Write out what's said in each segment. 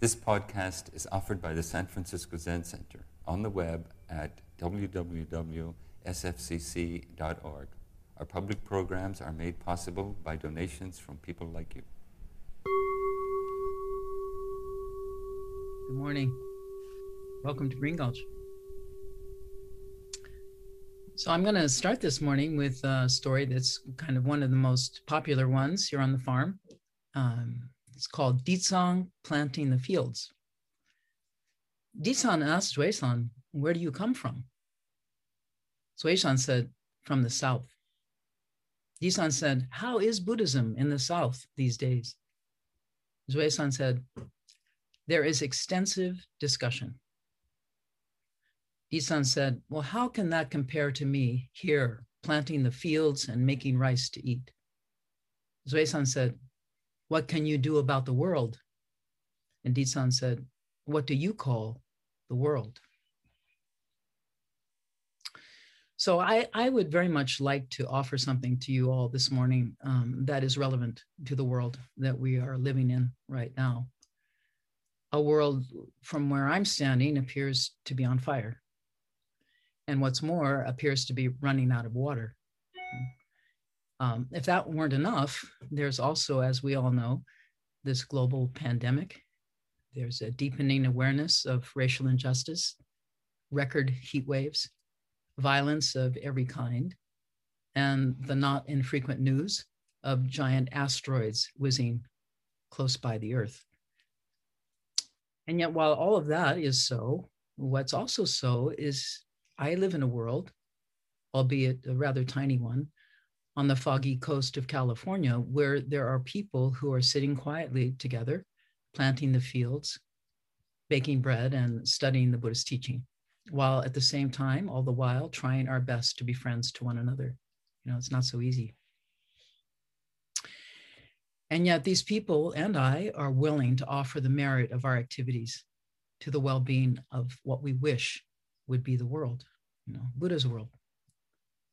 This podcast is offered by the San Francisco Zen Center on the web at www.sfzc.org. Our public programs are made possible by donations from people like you. Good morning. Welcome to Green Gulch. So, I'm going to start this morning with a story that's kind of one of the most popular ones here on the farm. Um, it's called Ditsang Planting the Fields. Ditsang asked Zuisan, Where do you come from? Zuisan said, From the south. Ditsang said, How is Buddhism in the south these days? Zuisan said, There is extensive discussion. Ditsang said, Well, how can that compare to me here, planting the fields and making rice to eat? Zuisan said, what can you do about the world? And Ditsan said, What do you call the world? So I, I would very much like to offer something to you all this morning um, that is relevant to the world that we are living in right now. A world from where I'm standing appears to be on fire. And what's more, appears to be running out of water. Um, if that weren't enough, there's also, as we all know, this global pandemic. There's a deepening awareness of racial injustice, record heat waves, violence of every kind, and the not infrequent news of giant asteroids whizzing close by the Earth. And yet, while all of that is so, what's also so is I live in a world, albeit a rather tiny one, on the foggy coast of California, where there are people who are sitting quietly together, planting the fields, baking bread, and studying the Buddhist teaching, while at the same time, all the while, trying our best to be friends to one another. You know, it's not so easy. And yet, these people and I are willing to offer the merit of our activities to the well being of what we wish would be the world, you know, Buddha's world,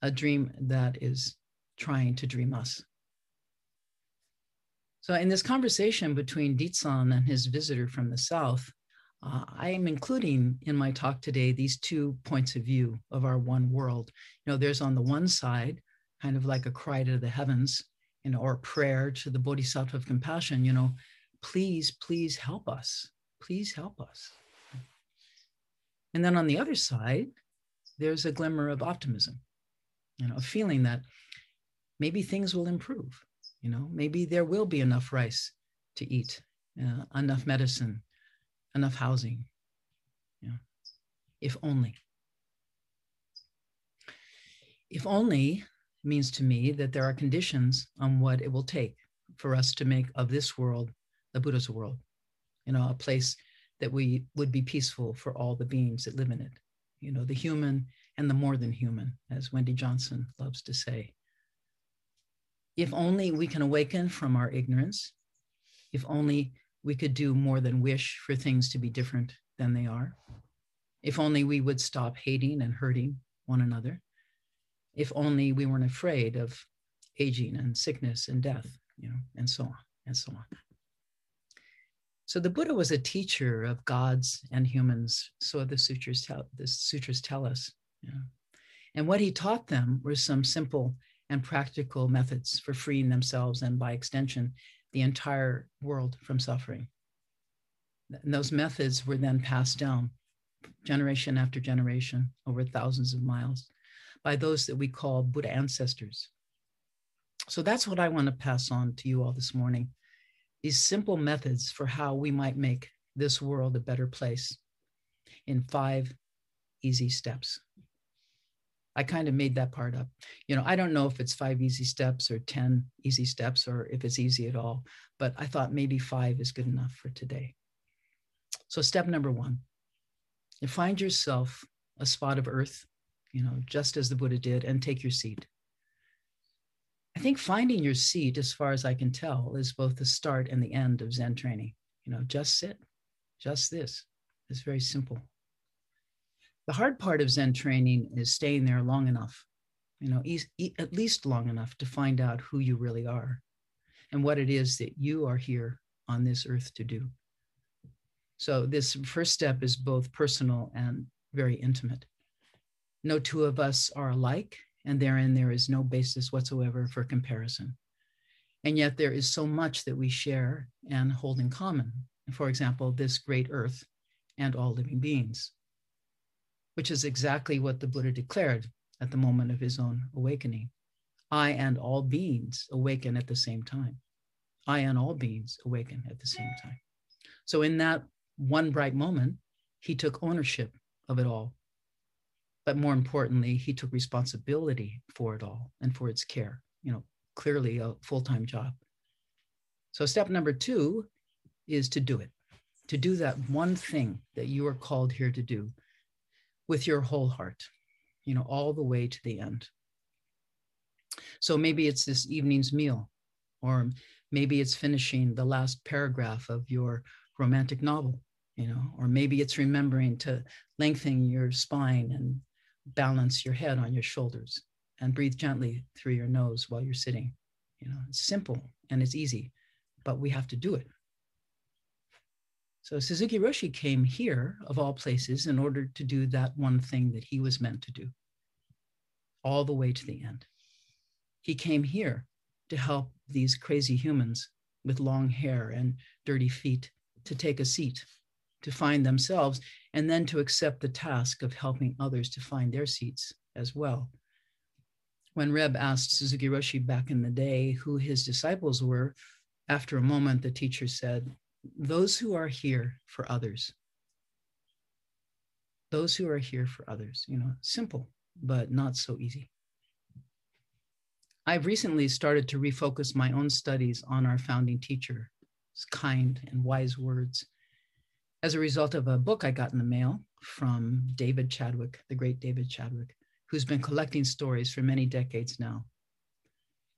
a dream that is trying to dream us. So, in this conversation between Ditsan and his visitor from the south, uh, I am including in my talk today these two points of view of our one world. You know, there's on the one side, kind of like a cry to the heavens, you know, or prayer to the Bodhisattva of compassion, you know, please, please help us. Please help us. And then on the other side, there's a glimmer of optimism, you know, a feeling that maybe things will improve. You know, maybe there will be enough rice to eat, uh, enough medicine, enough housing. You know, if only. If only means to me that there are conditions on what it will take for us to make of this world the Buddha's world, you know, a place that we would be peaceful for all the beings that live in it, you know, the human and the more than human, as Wendy Johnson loves to say. If only we can awaken from our ignorance, if only we could do more than wish for things to be different than they are, if only we would stop hating and hurting one another, if only we weren't afraid of aging and sickness and death, you know, and so on and so on. So the Buddha was a teacher of gods and humans, so the sutras tell the sutras tell us. You know. And what he taught them were some simple and practical methods for freeing themselves and, by extension, the entire world from suffering. And those methods were then passed down generation after generation over thousands of miles by those that we call Buddha ancestors. So that's what I want to pass on to you all this morning these simple methods for how we might make this world a better place in five easy steps. I kind of made that part up. You know, I don't know if it's five easy steps or 10 easy steps or if it's easy at all, but I thought maybe five is good enough for today. So, step number one you find yourself a spot of earth, you know, just as the Buddha did, and take your seat. I think finding your seat, as far as I can tell, is both the start and the end of Zen training. You know, just sit, just this. It's very simple. The hard part of Zen training is staying there long enough, you know, e- at least long enough to find out who you really are and what it is that you are here on this earth to do. So, this first step is both personal and very intimate. No two of us are alike, and therein there is no basis whatsoever for comparison. And yet, there is so much that we share and hold in common. For example, this great earth and all living beings, which is exactly what the Buddha declared at the moment of his own awakening. I and all beings awaken at the same time. I and all beings awaken at the same time. So, in that one bright moment, he took ownership of it all. But more importantly, he took responsibility for it all and for its care, you know, clearly a full time job. So, step number two is to do it, to do that one thing that you are called here to do with your whole heart, you know, all the way to the end. So maybe it's this evening's meal, or maybe it's finishing the last paragraph of your romantic novel, you know, or maybe it's remembering to lengthen your spine and balance your head on your shoulders and breathe gently through your nose while you're sitting. You know, it's simple and it's easy, but we have to do it. So Suzuki Roshi came here, of all places, in order to do that one thing that he was meant to do, all the way to the end. He came here to help these crazy humans with long hair and dirty feet to take a seat, to find themselves, and then to accept the task of helping others to find their seats as well. When Reb asked Suzuki Roshi back in the day who his disciples were, after a moment, the teacher said, those who are here for others. Those who are here for others, you know, simple, but not so easy. I've recently started to refocus my own studies on our founding teacher's kind and wise words. As a result of a book I got in the mail from David Chadwick, the great David Chadwick, who's been collecting stories for many decades now.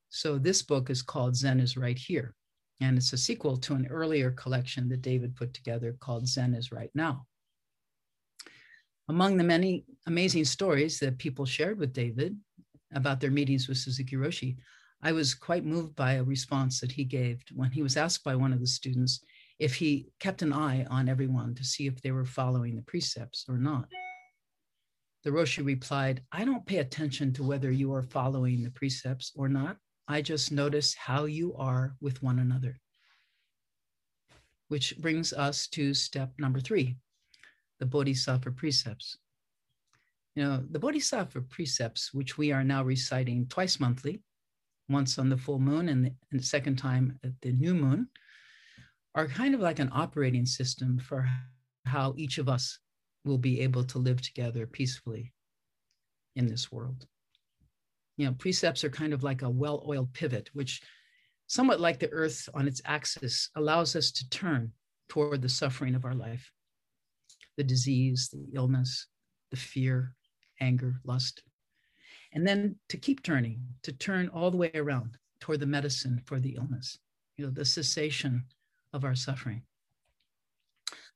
So this book is called Zen is Right Here and it's a sequel to an earlier collection that David put together called Zen is Right Now. Among the many amazing stories that people shared with David about their meetings with Suzuki Roshi, I was quite moved by a response that he gave when he was asked by one of the students if he kept an eye on everyone to see if they were following the precepts or not. The Roshi replied, I don't pay attention to whether you are following the precepts or not. I just notice how you are with one another. Which brings us to step number three the Bodhisattva precepts. You know, the Bodhisattva precepts, which we are now reciting twice monthly, once on the full moon and the, and the second time at the new moon, are kind of like an operating system for how each of us will be able to live together peacefully in this world you know, precepts are kind of like a well-oiled pivot, which somewhat like the earth on its axis allows us to turn toward the suffering of our life, the disease, the illness, the fear, anger, lust. And then to keep turning, to turn all the way around toward the medicine for the illness, you know, the cessation of our suffering.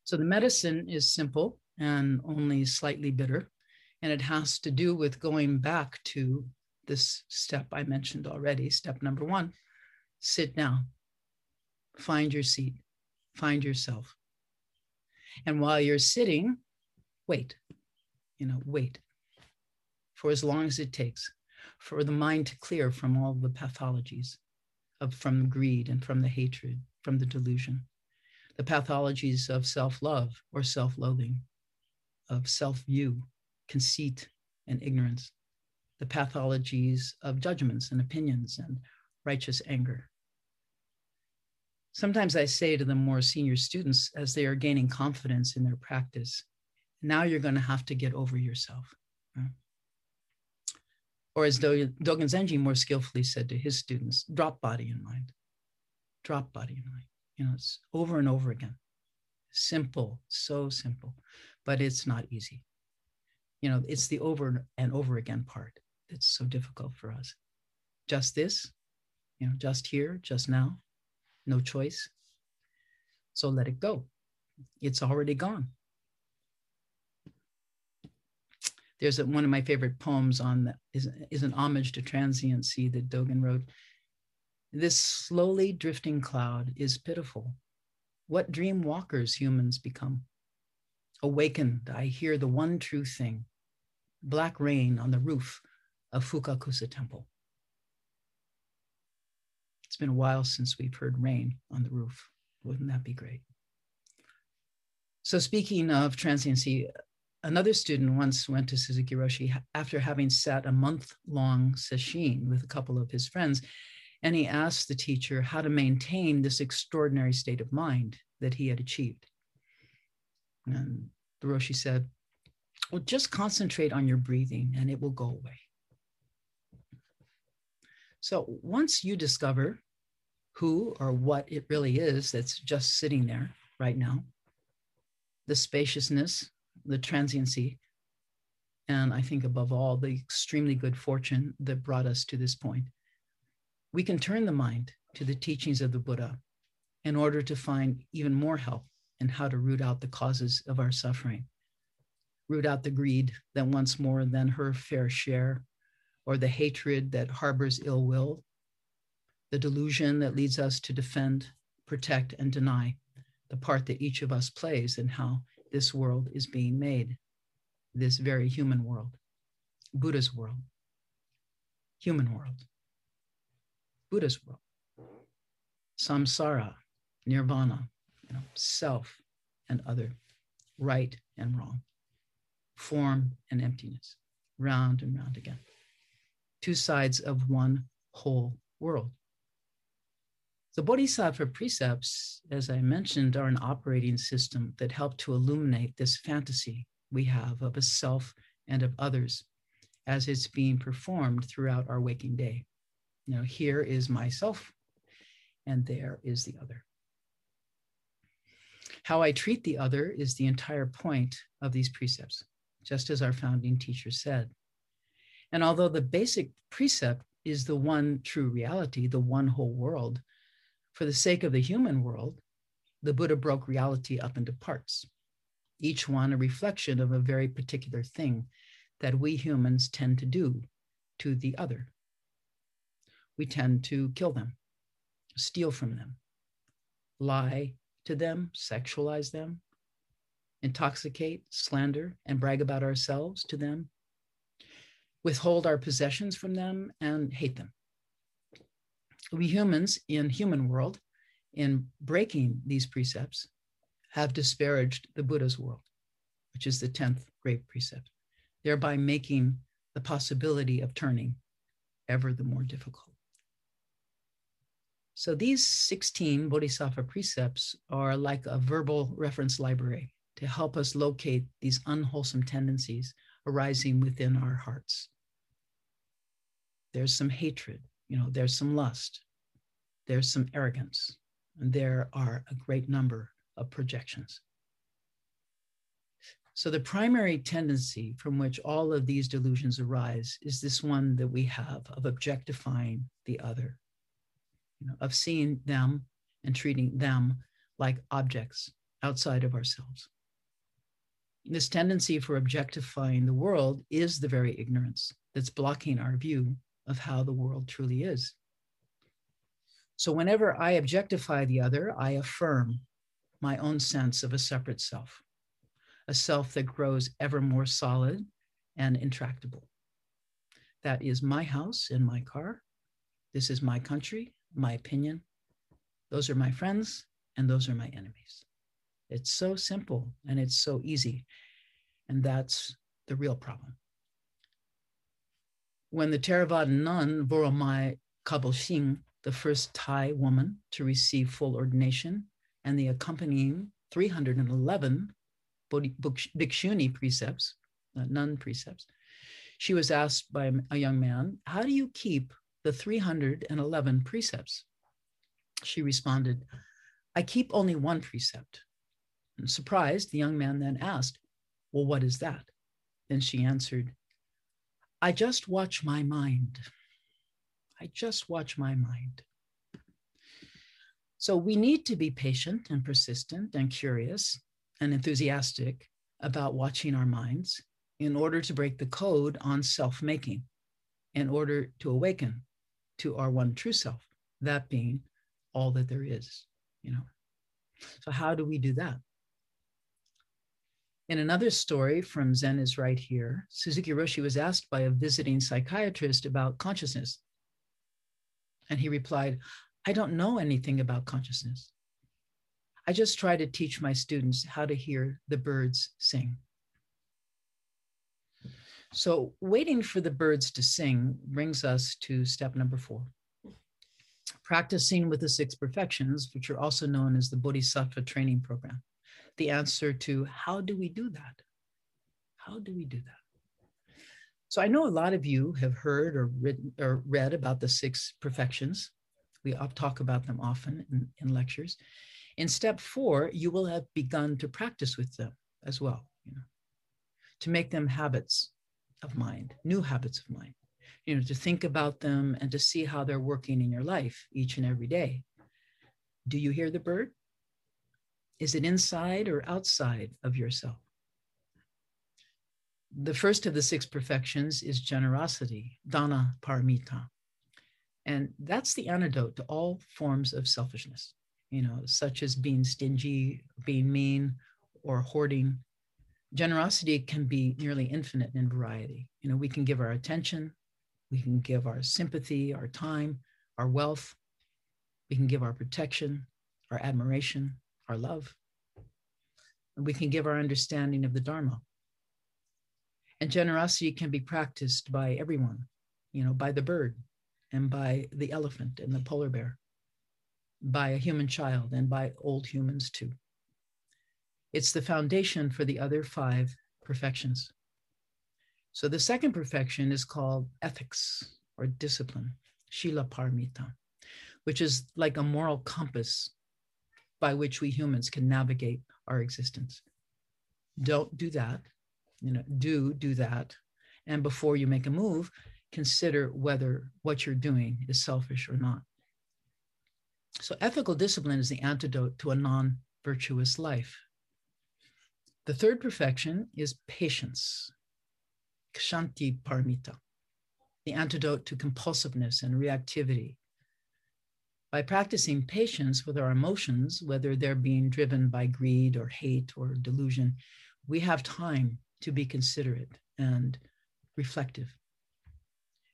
So the medicine is simple and only slightly bitter, and it has to do with going back to this step I mentioned already. Step number one sit down, find your seat, find yourself. And while you're sitting, wait, you know, wait for as long as it takes for the mind to clear from all the pathologies of from greed and from the hatred, from the delusion, the pathologies of self-love or self-loathing, of self-view, conceit, and ignorance the pathologies of judgments and opinions and righteous anger. Sometimes I say to the more senior students as they are gaining confidence in their practice, now you're going to have to get over yourself. Right? Or as Dogen Zenji more skillfully said to his students, drop body and mind. Drop body and mind. You know, it's over and over again. Simple, so simple, but it's not easy. You know, it's the over and over again part it's so difficult for us. Just this, you know, just here, just now, no choice. So let it go. It's already gone. There's a, one of my favorite poems on that is, is an homage to transiency that Dogen wrote. This slowly drifting cloud is pitiful. what dream walkers humans become. Awakened, I hear the one true thing black rain on the roof of Fukakusa Temple. It's been a while since we've heard rain on the roof. Wouldn't that be great? So, speaking of transiency, another student once went to Suzuki Roshi after having sat a month long sesshin with a couple of his friends, and he asked the teacher how to maintain this extraordinary state of mind that he had achieved. And the Roshi said, Well, just concentrate on your breathing and it will go away. So once you discover who or what it really is that's just sitting there right now, the spaciousness, the transiency, and I think above all, the extremely good fortune that brought us to this point, we can turn the mind to the teachings of the Buddha in order to find even more help in how to root out the causes of our suffering, root out the greed that wants more than her fair share, or the hatred that harbors ill will, the delusion that leads us to defend, protect, and deny the part that each of us plays in how this world is being made, this very human world, Buddha's world, human world, Buddha's world, samsara, nirvana, you know, self and other, right and wrong, form and emptiness, round and round again. Two sides of one whole world. The Bodhisattva precepts, as I mentioned, are an operating system that help to illuminate this fantasy we have of a self and of others as it's being performed throughout our waking day. You know, here is myself, and there is the other. How I treat the other is the entire point of these precepts, just as our founding teacher said. And although the basic precept is the one true reality, the one whole world, for the sake of the human world, the Buddha broke reality up into parts, each one a reflection of a very particular thing that we humans tend to do to the other. We tend to kill them, steal from them, lie to them, sexualize them, intoxicate, slander, and brag about ourselves to them, withhold our possessions from them, and hate them we humans in human world, in breaking these precepts, have disparaged the Buddha's world, which is the 10th great precept, thereby making the possibility of turning ever the more difficult. So these 16 Bodhisattva precepts are like a verbal reference library to help us locate these unwholesome tendencies arising within our hearts. There's some hatred, you know, there's some lust, there's some arrogance, and there are a great number of projections. So, the primary tendency from which all of these delusions arise is this one that we have of objectifying the other, you know, of seeing them and treating them like objects outside of ourselves. This tendency for objectifying the world is the very ignorance that's blocking our view of how the world truly is. So whenever I objectify the other, I affirm my own sense of a separate self, a self that grows ever more solid and intractable. That is my house and my car. This is my country, my opinion. Those are my friends, and those are my enemies. It's so simple and it's so easy. And that's the real problem when the Theravada nun Voramai Kabilsingh, the first Thai woman to receive full ordination, and the accompanying 311 bhikshuni precepts, uh, nun precepts, she was asked by a young man, How do you keep the 311 precepts? She responded, I keep only one precept. And surprised, the young man then asked, Well, what is that? Then she answered, I just watch my mind. I just watch my mind. So we need to be patient and persistent and curious and enthusiastic about watching our minds in order to break the code on self making, in order to awaken to our one true self, that being all that there is, you know. So, how do we do that? In another story from Zen is Right Here, Suzuki Roshi was asked by a visiting psychiatrist about consciousness. And he replied, I don't know anything about consciousness. I just try to teach my students how to hear the birds sing. So, waiting for the birds to sing brings us to step number four practicing with the six perfections, which are also known as the Bodhisattva training program. The answer to how do we do that? How do we do that? So, I know a lot of you have heard or, written, or read about the six perfections. We talk about them often in, in lectures. In step four, you will have begun to practice with them as well, you know, to make them habits of mind, new habits of mind, you know, to think about them and to see how they're working in your life each and every day. Do you hear the bird? Is it inside or outside of yourself? The first of the six perfections is generosity, dana paramita. And that's the antidote to all forms of selfishness, you know, such as being stingy, being mean, or hoarding generosity can be nearly infinite in variety. You know, we can give our attention, we can give our sympathy, our time, our wealth, we can give our protection, our admiration, our love. And we can give our understanding of the Dharma. And generosity can be practiced by everyone, you know, by the bird and by the elephant and the polar bear, by a human child and by old humans too. It's the foundation for the other five perfections. So the second perfection is called ethics or discipline, Shila Paramita, which is like a moral compass by which we humans can navigate our existence. Don't do that, you know, do do that. And before you make a move, consider whether what you're doing is selfish or not. So ethical discipline is the antidote to a non virtuous life. The third perfection is patience, kshanti paramita, the antidote to compulsiveness and reactivity. By practicing patience with our emotions, whether they're being driven by greed or hate or delusion, we have time to be considerate and reflective,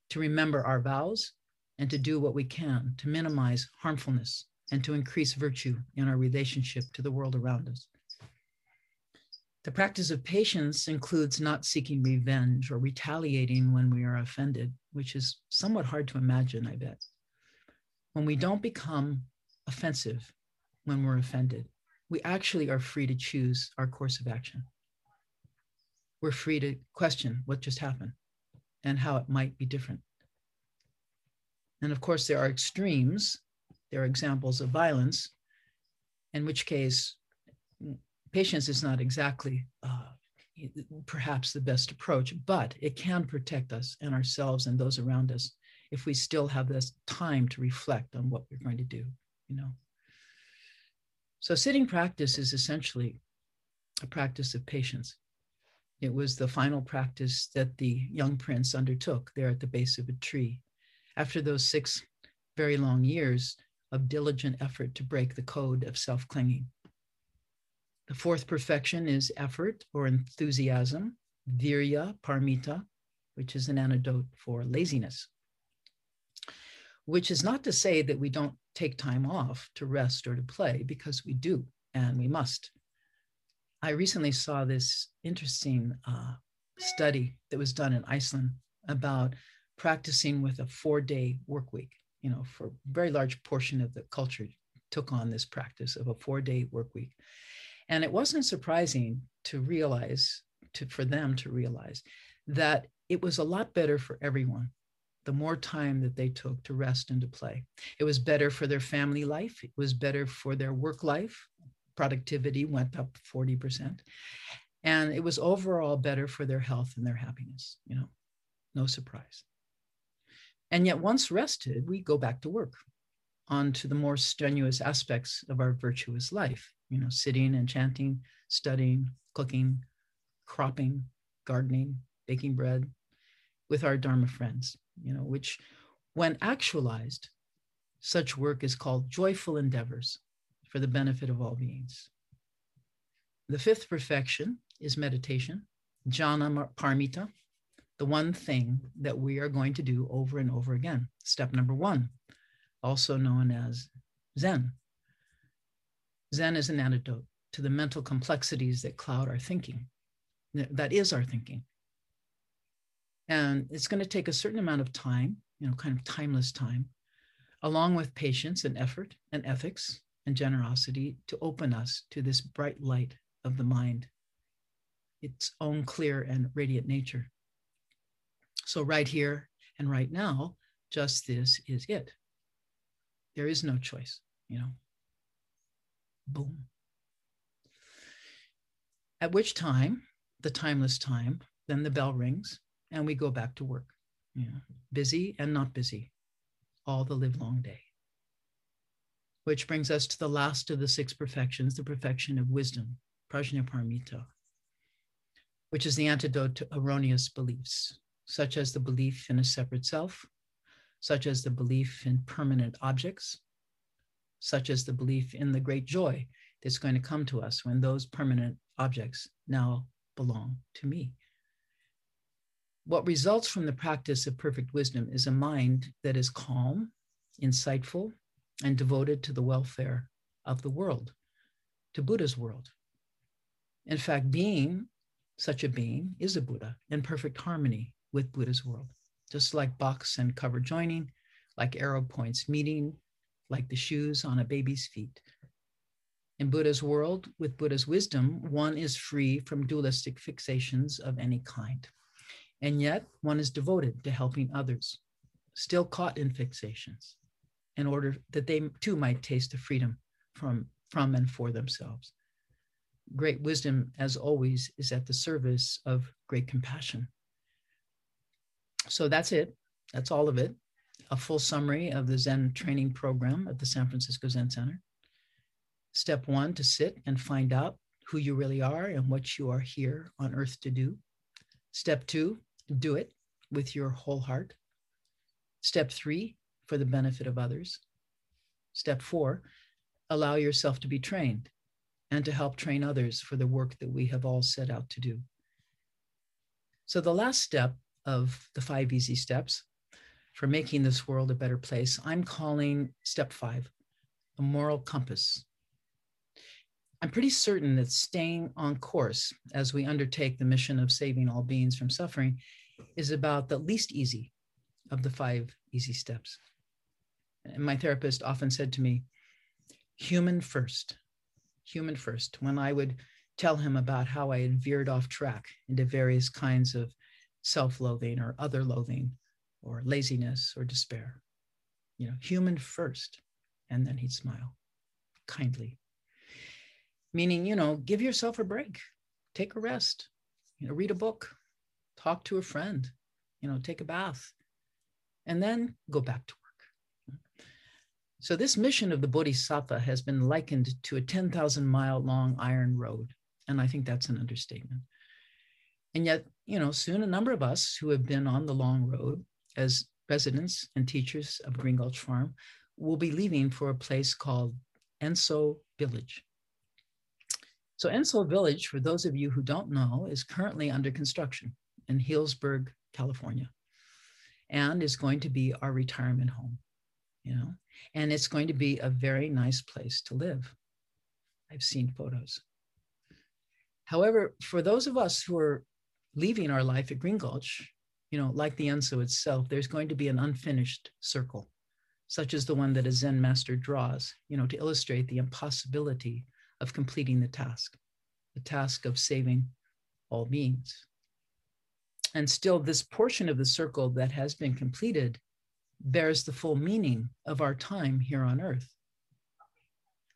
to remember our vows, and to do what we can to minimize harmfulness and to increase virtue in our relationship to the world around us. The practice of patience includes not seeking revenge or retaliating when we are offended, which is somewhat hard to imagine, I bet. When we don't become offensive when we're offended, we actually are free to choose our course of action. We're free to question what just happened and how it might be different. And of course, there are extremes, there are examples of violence, in which case patience is not exactly uh, perhaps the best approach, but it can protect us and ourselves and those around us if we still have this time to reflect on what we're going to do, you know. So sitting practice is essentially a practice of patience. It was the final practice that the young prince undertook there at the base of a tree. After those six very long years of diligent effort to break the code of self clinging. The fourth perfection is effort or enthusiasm, virya, paramita, which is an antidote for laziness. Which is not to say that we don't take time off to rest or to play, because we do and we must. I recently saw this interesting uh, study that was done in Iceland about practicing with a four day work week. You know, for a very large portion of the culture took on this practice of a four day work week. And it wasn't surprising to realize, to, for them to realize, that it was a lot better for everyone the more time that they took to rest and to play. It was better for their family life, it was better for their work life. Productivity went up 40%. And it was overall better for their health and their happiness, you know, no surprise. And yet, once rested, we go back to work on to the more strenuous aspects of our virtuous life you know, sitting and chanting, studying, cooking, cropping, gardening, baking bread with our Dharma friends, you know, which when actualized, such work is called joyful endeavors for the benefit of all beings. The fifth perfection is meditation, jhana paramita, the one thing that we are going to do over and over again. Step number one, also known as Zen. Zen is an antidote to the mental complexities that cloud our thinking. That is our thinking. And it's going to take a certain amount of time, you know, kind of timeless time, along with patience and effort and ethics and generosity to open us to this bright light of the mind, its own clear and radiant nature. So, right here and right now, just this is it. There is no choice, you know. Boom. At which time, the timeless time, then the bell rings and we go back to work. Know, busy and not busy, all the live long day. Which brings us to the last of the six perfections, the perfection of wisdom, prajnaparamita, which is the antidote to erroneous beliefs, such as the belief in a separate self, such as the belief in permanent objects, such as the belief in the great joy that's going to come to us when those permanent objects now belong to me. What results from the practice of perfect wisdom is a mind that is calm, insightful, and devoted to the welfare of the world, to Buddha's world. In fact, being such a being is a Buddha in perfect harmony with Buddha's world, just like box and cover joining, like arrow points meeting, like the shoes on a baby's feet. In Buddha's world, with Buddha's wisdom, one is free from dualistic fixations of any kind. And yet, one is devoted to helping others, still caught in fixations, in order that they too might taste the freedom from, from and for themselves. Great wisdom, as always, is at the service of great compassion. So that's it. That's all of it. A full summary of the Zen training program at the San Francisco Zen Center. Step one to sit and find out who you really are and what you are here on earth to do. Step two, do it with your whole heart. Step three, for the benefit of others. Step four, allow yourself to be trained and to help train others for the work that we have all set out to do. So, the last step of the five easy steps for making this world a better place, I'm calling step five a moral compass. I'm pretty certain that staying on course as we undertake the mission of saving all beings from suffering is about the least easy of the five easy steps. And my therapist often said to me, human first, human first, when I would tell him about how I had veered off track into various kinds of self loathing or other loathing or laziness or despair. You know, human first. And then he'd smile kindly meaning you know give yourself a break. Take a rest. You know read a book. Talk to a friend. You know take a bath. And then go back to work. So this mission of the bodhisattva has been likened to a 10,000 mile long iron road. And i think that's an understatement. And yet you know soon a number of us who have been on the long road as residents and teachers of green gulch farm will be leaving for a place called enso village so Enso Village, for those of you who don't know, is currently under construction in Healdsburg, California, and is going to be our retirement home, you know, and it's going to be a very nice place to live. I've seen photos. However, for those of us who are leaving our life at Green Gulch, you know, like the Enso itself, there's going to be an unfinished circle, such as the one that a Zen master draws, you know, to illustrate the impossibility of completing the task, the task of saving all beings. And still, this portion of the circle that has been completed bears the full meaning of our time here on earth.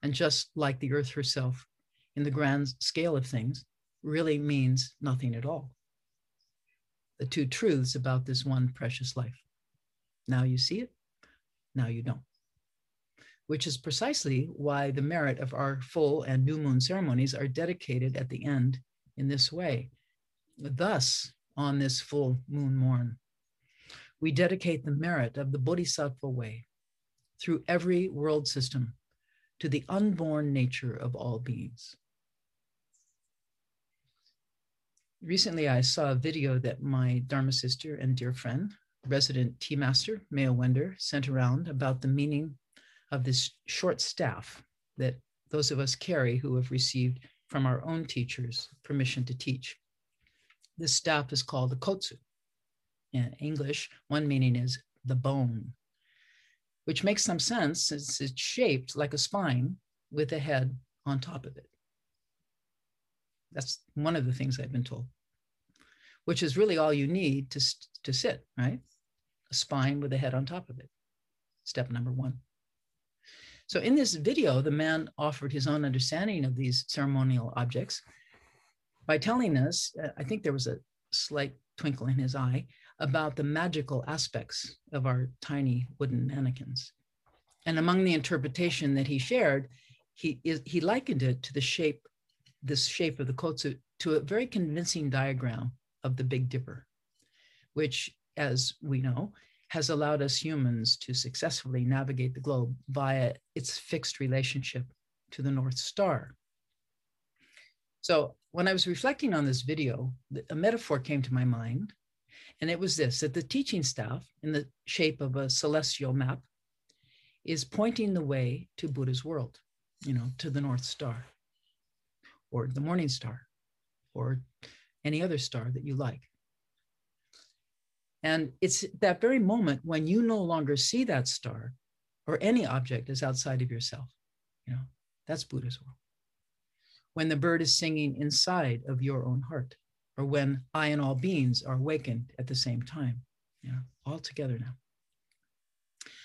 And just like the earth herself, in the grand scale of things, really means nothing at all. The two truths about this one precious life. Now you see it, now you don't which is precisely why the merit of our full and new moon ceremonies are dedicated at the end in this way. Thus, on this full moon morn, we dedicate the merit of the Bodhisattva way through every world system to the unborn nature of all beings. Recently, I saw a video that my Dharma sister and dear friend, resident tea master, Meiya Wender, sent around about the meaning of this short staff that those of us carry who have received from our own teachers permission to teach. This staff is called the kotsu. In English, one meaning is the bone, which makes some sense since it's shaped like a spine with a head on top of it. That's one of the things I've been told, which is really all you need to, to sit, right? A spine with a head on top of it. Step number one. So in this video, the man offered his own understanding of these ceremonial objects by telling us, uh, I think there was a slight twinkle in his eye, about the magical aspects of our tiny wooden mannequins. And among the interpretation that he shared, he, he likened it to the shape, this shape of the kotsu, to a very convincing diagram of the Big Dipper, which, as we know, has allowed us humans to successfully navigate the globe via its fixed relationship to the North Star. So when I was reflecting on this video, a metaphor came to my mind, and it was this, that the teaching staff in the shape of a celestial map is pointing the way to Buddha's world, you know, to the North Star or the morning star or any other star that you like. And it's that very moment when you no longer see that star or any object as outside of yourself. You know, that's Buddha's world. When the bird is singing inside of your own heart, or when I and all beings are awakened at the same time, you know, all together now.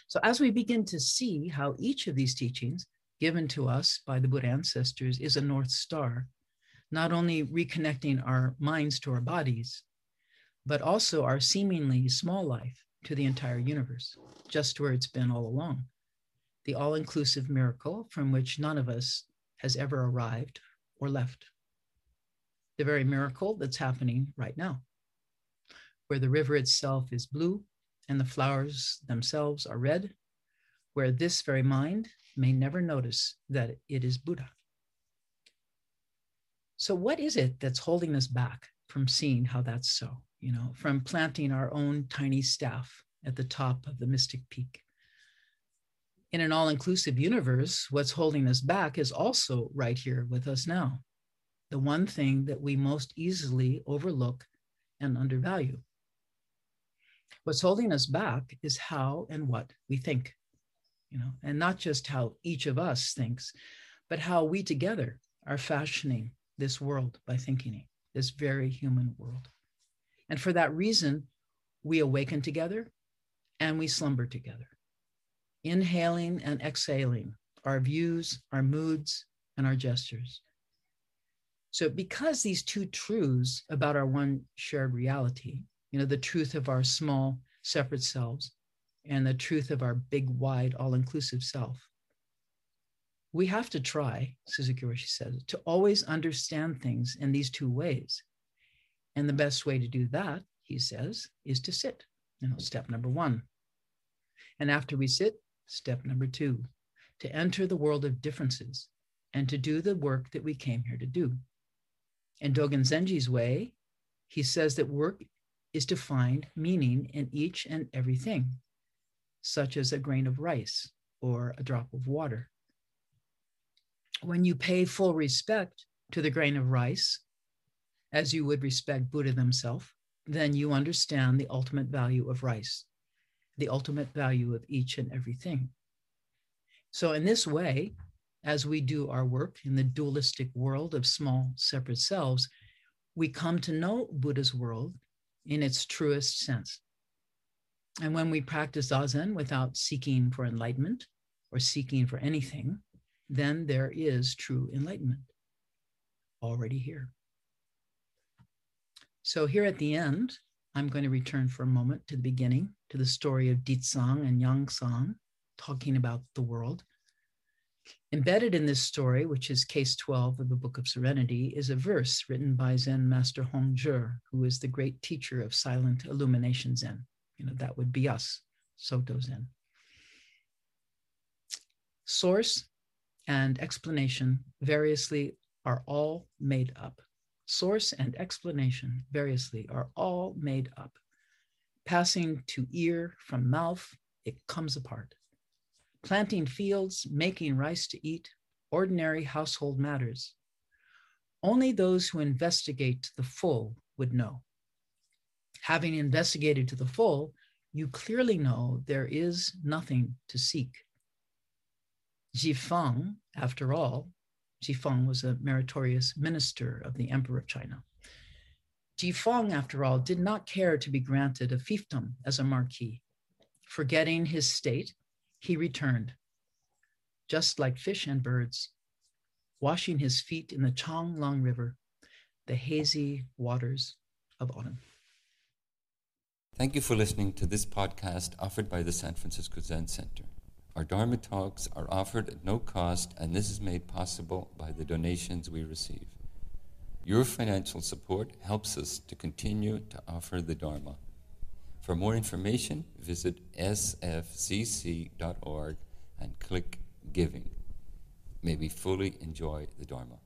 So as we begin to see how each of these teachings given to us by the Buddha ancestors is a North Star, not only reconnecting our minds to our bodies, but also our seemingly small life to the entire universe, just where it's been all along. The all inclusive miracle from which none of us has ever arrived or left. The very miracle that's happening right now, where the river itself is blue and the flowers themselves are red, where this very mind may never notice that it is Buddha. So, what is it that's holding us back from seeing how that's so? You know, from planting our own tiny staff at the top of the mystic peak. In an all inclusive universe, what's holding us back is also right here with us now. The one thing that we most easily overlook and undervalue. What's holding us back is how and what we think, you know, and not just how each of us thinks, but how we together are fashioning this world by thinking, this very human world. And for that reason, we awaken together and we slumber together, inhaling and exhaling our views, our moods, and our gestures. So, because these two truths about our one shared reality, you know, the truth of our small, separate selves and the truth of our big, wide, all inclusive self, we have to try, Suzuki Roshi says, to always understand things in these two ways and the best way to do that, he says, is to sit. You know, step number one. And after we sit, step number two, to enter the world of differences and to do the work that we came here to do. In Dogen Zenji's way, he says that work is to find meaning in each and everything, such as a grain of rice or a drop of water. When you pay full respect to the grain of rice as you would respect Buddha themselves, then you understand the ultimate value of rice, the ultimate value of each and everything. So, in this way, as we do our work in the dualistic world of small separate selves, we come to know Buddha's world in its truest sense. And when we practice Zazen without seeking for enlightenment or seeking for anything, then there is true enlightenment already here. So here at the end, I'm going to return for a moment to the beginning, to the story of Ditsang and Yangsang, talking about the world. Embedded in this story, which is case 12 of the Book of Serenity, is a verse written by Zen Master Hongzhi, who is the great teacher of silent illumination Zen. You know, that would be us, Soto Zen. Source and explanation variously are all made up. Source and explanation variously are all made up. Passing to ear from mouth, it comes apart. Planting fields, making rice to eat, ordinary household matters. Only those who investigate to the full would know. Having investigated to the full, you clearly know there is nothing to seek. Jifeng, after all, Jifeng was a meritorious minister of the Emperor of China. Jifeng, after all, did not care to be granted a fiefdom as a marquis. Forgetting his state, he returned, just like fish and birds, washing his feet in the Changlong River, the hazy waters of autumn. Thank you for listening to this podcast offered by the San Francisco Zen Center. Our Dharma talks are offered at no cost, and this is made possible by the donations we receive. Your financial support helps us to continue to offer the Dharma. For more information, visit sfzc.org and click Giving. May we fully enjoy the Dharma.